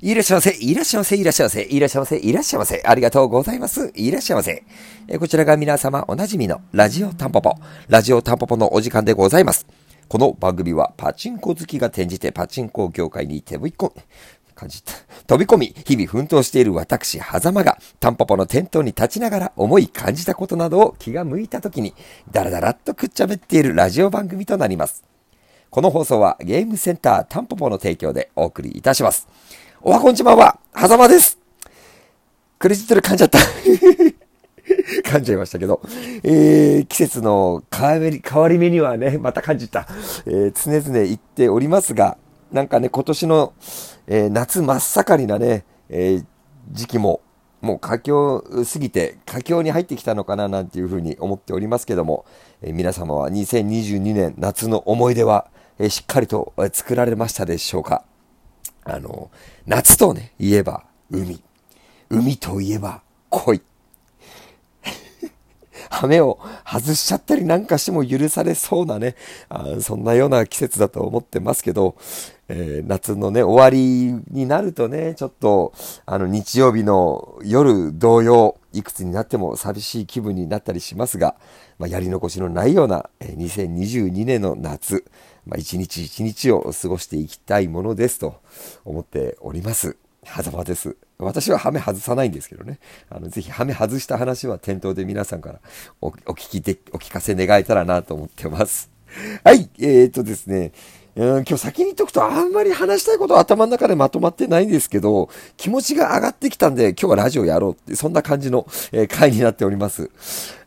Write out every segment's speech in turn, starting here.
いらっしゃいませ、いらっしゃいませ、いらっしゃいませ、いらっしゃいませ、いらっしゃいませ。ありがとうございます。いらっしゃいませ。えこちらが皆様おなじみのラジオタンポポ、ラジオタンポポのお時間でございます。この番組はパチンコ好きが転じてパチンコ業界に手ぶい込み、感じた。飛び込み、日々奮闘している私、狭間が、タンポポの店頭に立ちながら思い感じたことなどを気が向いた時に、ダラダラっとくっちゃべっているラジオ番組となります。この放送はゲームセンタータンポポの提供でお送りいたします。おはこんちまは、はざまです。クレジットで噛んじゃった。噛んじゃいましたけど、えー、季節の変わり変わり目にはね、また感じた、えー、常々言っておりますが、なんかね、今年の、えー、夏真っ盛りなね、えー、時期も、もう佳境過ぎて、佳境に入ってきたのかななんていうふうに思っておりますけども、えー、皆様は2022年夏の思い出は、えー、しっかりと作られましたでしょうかあの、夏とね、言えば海。海といえば恋。羽目を外しちゃったりなんかしても許されそうなね、あそんなような季節だと思ってますけど、えー、夏のね、終わりになるとね、ちょっと、あの、日曜日の夜同様、いくつになっても寂しい気分になったりしますが、まあ、やり残しのないような、え、2022年の夏、まあ、一日一日を過ごしていきたいものですと思っております。狭間です。私はハメ外さないんですけどね。あの、ぜひハメ外した話は店頭で皆さんからお聞きで、お聞かせ願えたらなと思ってます。はい、えー、っとですね。うん、今日先に言っとくとあんまり話したいことは頭の中でまとまってないんですけど、気持ちが上がってきたんで今日はラジオやろうって、そんな感じの、えー、回になっております。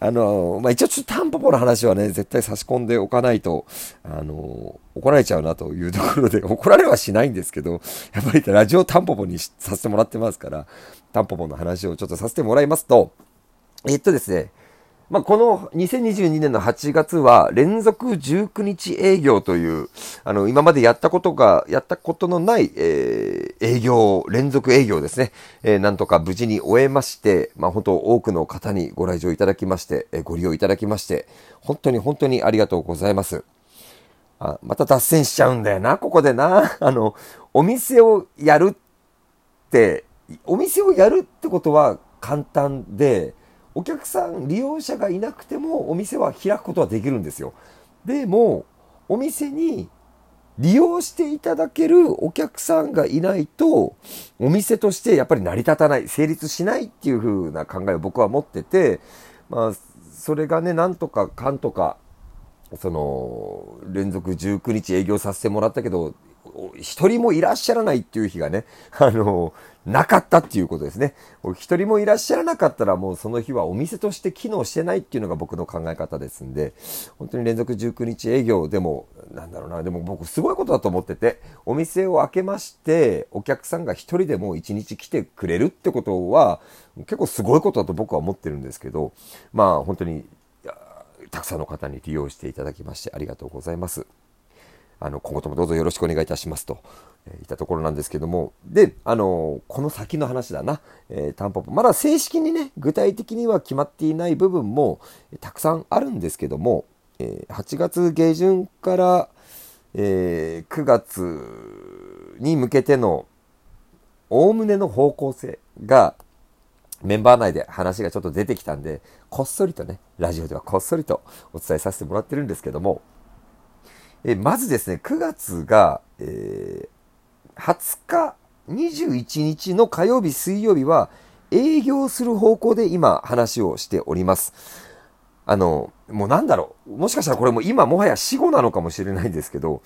あのー、まあ、一応ちょっとタンポポの話はね、絶対差し込んでおかないと、あのー、怒られちゃうなというところで、怒られはしないんですけど、やっぱりラジオタンポポにさせてもらってますから、タンポポの話をちょっとさせてもらいますと、えっとですね、まあ、この2022年の8月は連続19日営業という、あの、今までやったことが、やったことのない、えー、営業、連続営業ですね。えー、なんとか無事に終えまして、まあ、本当多くの方にご来場いただきまして、えー、ご利用いただきまして、本当に本当にありがとうございます。あ、また脱線しちゃうんだよな、ここでな。あの、お店をやるって、お店をやるってことは簡単で、お客さん、利用者がいなくてもお店は開くことはできるんですよ。でも、お店に利用していただけるお客さんがいないと、お店としてやっぱり成り立たない、成立しないっていう風な考えを僕は持ってて、まあ、それがね、なんとかかんとか、その、連続19日営業させてもらったけど、一人もいらっしゃらないっていう日がね、あの、なかったっていうことですね。一人もいらっしゃらなかったらもうその日はお店として機能してないっていうのが僕の考え方ですんで、本当に連続19日営業でも、なんだろうな、でも僕すごいことだと思ってて、お店を開けまして、お客さんが一人でも一日来てくれるってことは、結構すごいことだと僕は思ってるんですけど、まあ本当に、たくさんの方に利用していただきましてありがとうございます。あの、今後ともどうぞよろしくお願いいたしますと、えー、いったところなんですけども、で、あのこの先の話だな、えー、タンポポ、まだ正式にね、具体的には決まっていない部分も、たくさんあるんですけども、えー、8月下旬から、えー、9月に向けての、おおむねの方向性が、メンバー内で話がちょっと出てきたんで、こっそりとね、ラジオではこっそりとお伝えさせてもらってるんですけども、えまずですね、9月が、えー、20日、21日の火曜日、水曜日は営業する方向で今話をしております。あの、もうなんだろう。もしかしたらこれも今もはや死後なのかもしれないんですけど、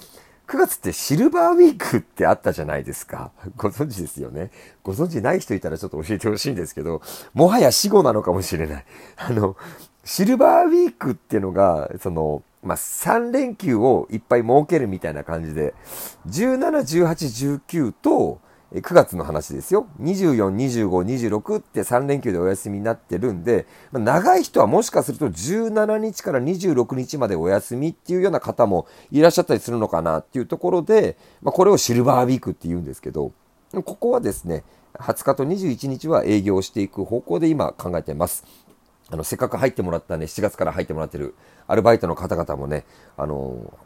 9月ってシルバーウィークってあったじゃないですか。ご存知ですよね。ご存知ない人いたらちょっと教えてほしいんですけど、もはや死後なのかもしれない。あの、シルバーウィークっていうのが、その、まあ、3連休をいっぱい設けるみたいな感じで、17、18、19と、9月の話ですよ。24、25、26って3連休でお休みになってるんで、まあ、長い人はもしかすると17日から26日までお休みっていうような方もいらっしゃったりするのかなっていうところで、まあ、これをシルバーウィークって言うんですけど、ここはですね、20日と21日は営業していく方向で今考えてます。あの、せっかく入ってもらったね、7月から入ってもらってるアルバイトの方々もね、あの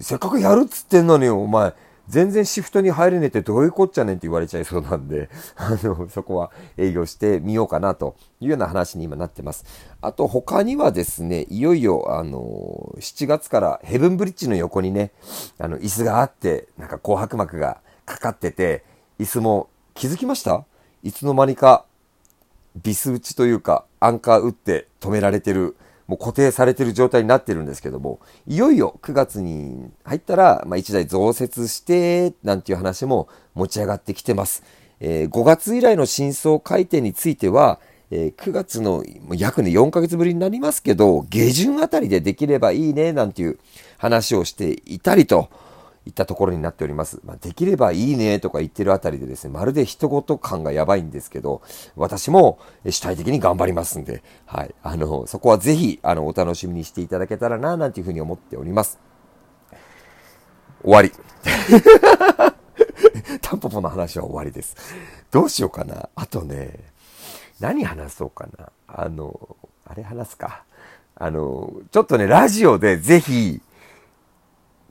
せっかくやるっつってんのに、お前、全然シフトに入れねえってどういうこっちゃねんって言われちゃいそうなんで、あの、そこは営業してみようかなというような話に今なってます。あと他にはですね、いよいよ、あの、7月からヘブンブリッジの横にね、あの、椅子があって、なんか紅白幕がかかってて、椅子も気づきました？いつの間にかビス打ちというか、アンカー打って止められてる、もう固定されてる状態になってるんですけども、いよいよ9月に入ったら、まあ、1台増設して、なんていう話も持ち上がってきてます。えー、5月以来の真相回転については、えー、9月の約ね4ヶ月ぶりになりますけど、下旬あたりでできればいいね、なんていう話をしていたりと、いったところになっております。まあ、できればいいねとか言ってるあたりでですね、まるで人事感がやばいんですけど、私も主体的に頑張りますんで、はい。あの、そこはぜひ、あの、お楽しみにしていただけたらな、なんていうふうに思っております。終わり。タンポポの話は終わりです。どうしようかな。あとね、何話そうかな。あの、あれ話すか。あの、ちょっとね、ラジオでぜひ、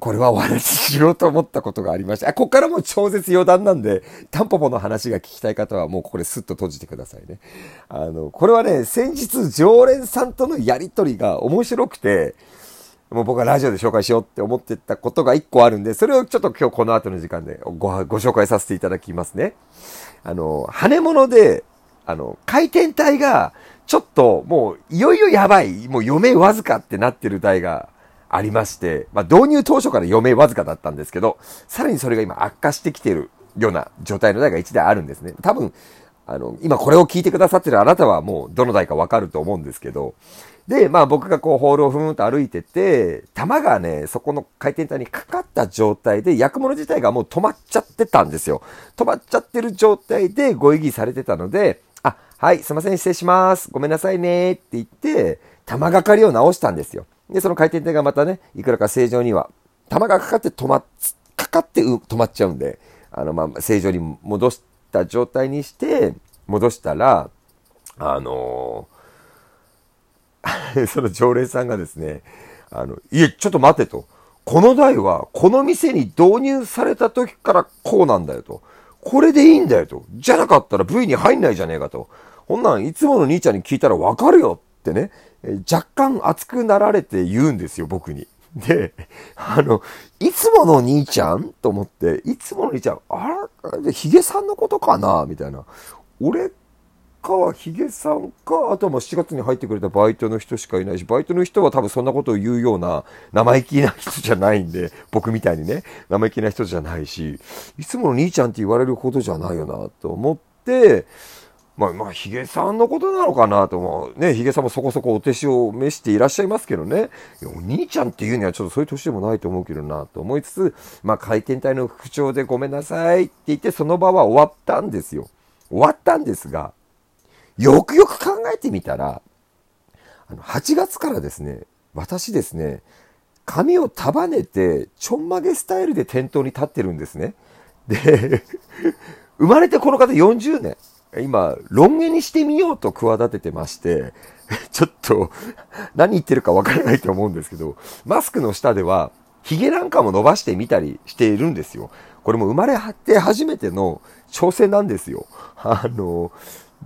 これはお話ししようと思ったことがありました。あ、こっからも超絶余談なんで、タンポポの話が聞きたい方はもうここでスッと閉じてくださいね。あの、これはね、先日常連さんとのやりとりが面白くて、もう僕はラジオで紹介しようって思ってたことが一個あるんで、それをちょっと今日この後の時間でごご紹介させていただきますね。あの、羽物で、あの、回転体が、ちょっともういよいよやばい、もう余命わずかってなってる台がありまして、まあ、導入当初から余命わずかだったんですけど、さらにそれが今悪化してきているような状態の台が1台あるんですね。多分、あの、今これを聞いてくださってるあなたはもうどの台かわかると思うんですけど、で、まあ僕がこうホールをふーんと歩いてて、弾がね、そこの回転台にかかった状態で、薬物自体がもう止まっちゃってたんですよ。止まっちゃってる状態でご異議されてたので、あ、はい、すいません、失礼します。ごめんなさいね、って言って、弾がかりを直したんですよ。で、その回転体がまたね、いくらか正常には、弾がかかって止まっ、かかって止まっちゃうんで、あの、まあ、正常に戻した状態にして、戻したら、あのー、その常連さんがですね、あの、いえ、ちょっと待てと。この台は、この店に導入された時からこうなんだよと。これでいいんだよと。じゃなかったら V に入んないじゃねえかと。こんなん、いつもの兄ちゃんに聞いたらわかるよってね。若干熱くなられて言うんですよ、僕に。で、あの、いつもの兄ちゃんと思って、いつもの兄ちゃん、あら、ヒゲさんのことかな？みたいな。俺かは、ヒゲさんか、あとはもう7月に入ってくれたバイトの人しかいないし、バイトの人は多分そんなことを言うような生意気な人じゃないんで、僕みたいにね、生意気な人じゃないし、いつもの兄ちゃんって言われるほどじゃないよな、と思って、まあまあ、ヒゲさんのことなのかなと思う。ね、ヒゲさんもそこそこお手紙を召していらっしゃいますけどね。お兄ちゃんっていうにはちょっとそういう年でもないと思うけどなと思いつつ、まあ回転体の不調でごめんなさいって言ってその場は終わったんですよ。終わったんですが、よくよく考えてみたら、あの、8月からですね、私ですね、髪を束ねて、ちょんまげスタイルで店頭に立ってるんですね。で、生まれてこの方40年。今、ロン毛にしてみようと企ててまして、ちょっと、何言ってるかわからないと思うんですけど、マスクの下では、髭なんかも伸ばしてみたりしているんですよ。これも生まれはって初めての挑戦なんですよ。あの、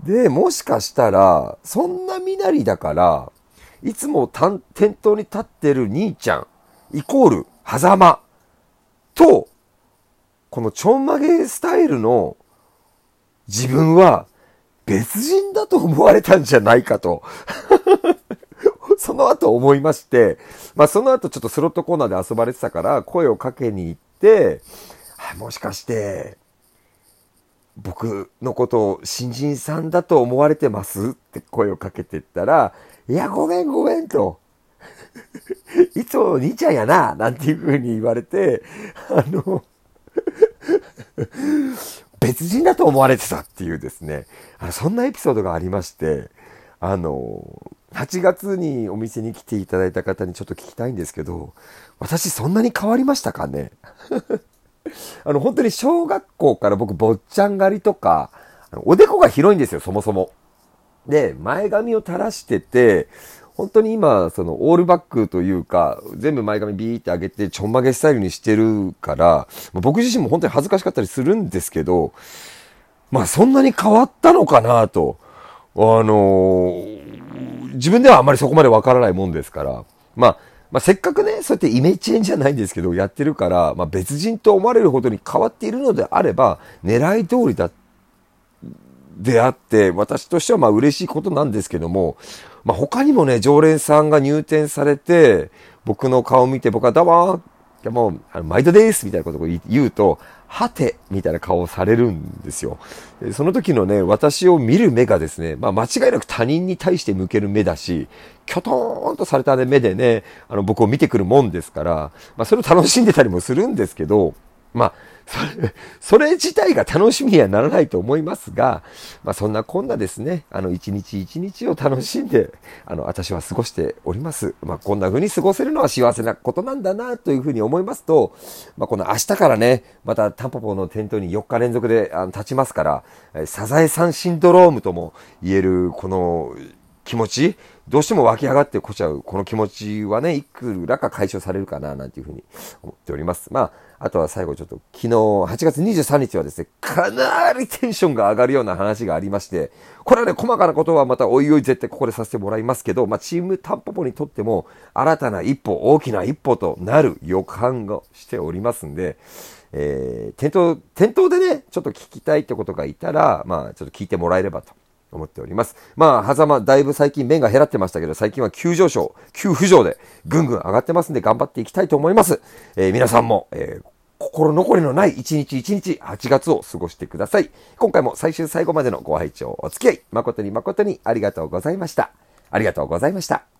で、もしかしたら、そんな身なりだから、いつも店頭に立ってる兄ちゃん、イコール、狭間と、このちょんまげスタイルの自分は別人だと思われたんじゃないかと その後思いまして、まあその後ちょっとスロットコーナーで遊ばれてたから声をかけに行って、もしかして、僕のことを新人さんだと思われてます？って声をかけてったら、いや、ごめんごめんと。いつも兄ちゃんやな、なんていう風に言われて、あの別人だと思われてたっていうですね、あのそんなエピソードがありまして、あの、8月にお店に来ていただいた方にちょっと聞きたいんですけど、私そんなに変わりましたかね？あの、本当に小学校から僕、坊ちゃん狩りとか、おでこが広いんですよ、そもそも。で、前髪を垂らしてて、本当に今、そのオールバックというか、全部前髪ビーって上げてちょんまげスタイルにしてるから、僕自身も本当に恥ずかしかったりするんですけど、まあそんなに変わったのかなと、あのー、自分ではあまりそこまでわからないもんですから、まあ、まあ、せっかくね、そうやってイメージチェンじゃないんですけど、やってるから、まあ、別人と思われるほどに変わっているのであれば、狙い通りだ、であって、私としてはまあ嬉しいことなんですけども、まあ、他にもね、常連さんが入店されて、僕の顔を見て、僕はどうも、もう、毎度ですみたいなことを言うと、はてみたいな顔をされるんですよ。その時のね、私を見る目がですね、まあ間違いなく他人に対して向ける目だし、きょとーんとされた目でね、あの僕を見てくるもんですから、まあそれを楽しんでたりもするんですけど、まあ、それ、それ自体が楽しみにはならないと思いますが、まあそんなこんなですね、あの一日一日を楽しんで、あの私は過ごしております。まあこんな風に過ごせるのは幸せなことなんだなというふうに思いますと、まあこの明日からね、またタンポポの店頭に4日連続であの立ちますから、サザエさんシンドロームとも言えるこの気持ち、どうしても湧き上がってこちゃう、この気持ちはね、いくらか解消されるかな、なんていうふうに思っております。まあ、あとは最後ちょっと、昨日、8月23日はですね、かなりテンションが上がるような話がありまして、これはね、細かなことはまたおいおい絶対ここでさせてもらいますけど、まあ、チームタンポポにとっても、新たな一歩、大きな一歩となる予感がしておりますんで、えー、店頭、店頭でね、ちょっと聞きたいってことがいたら、まあ、ちょっと聞いてもらえればと思っております。まあ、狭間、だいぶ最近面が減らってましたけど、最近は急上昇、急浮上でぐんぐん上がってますんで頑張っていきたいと思います。えー、皆さんも、えー、心残りのない一日一日8月を過ごしてください。今回も最終最後までのご拝聴お付き合い、誠に誠にありがとうございました。ありがとうございました。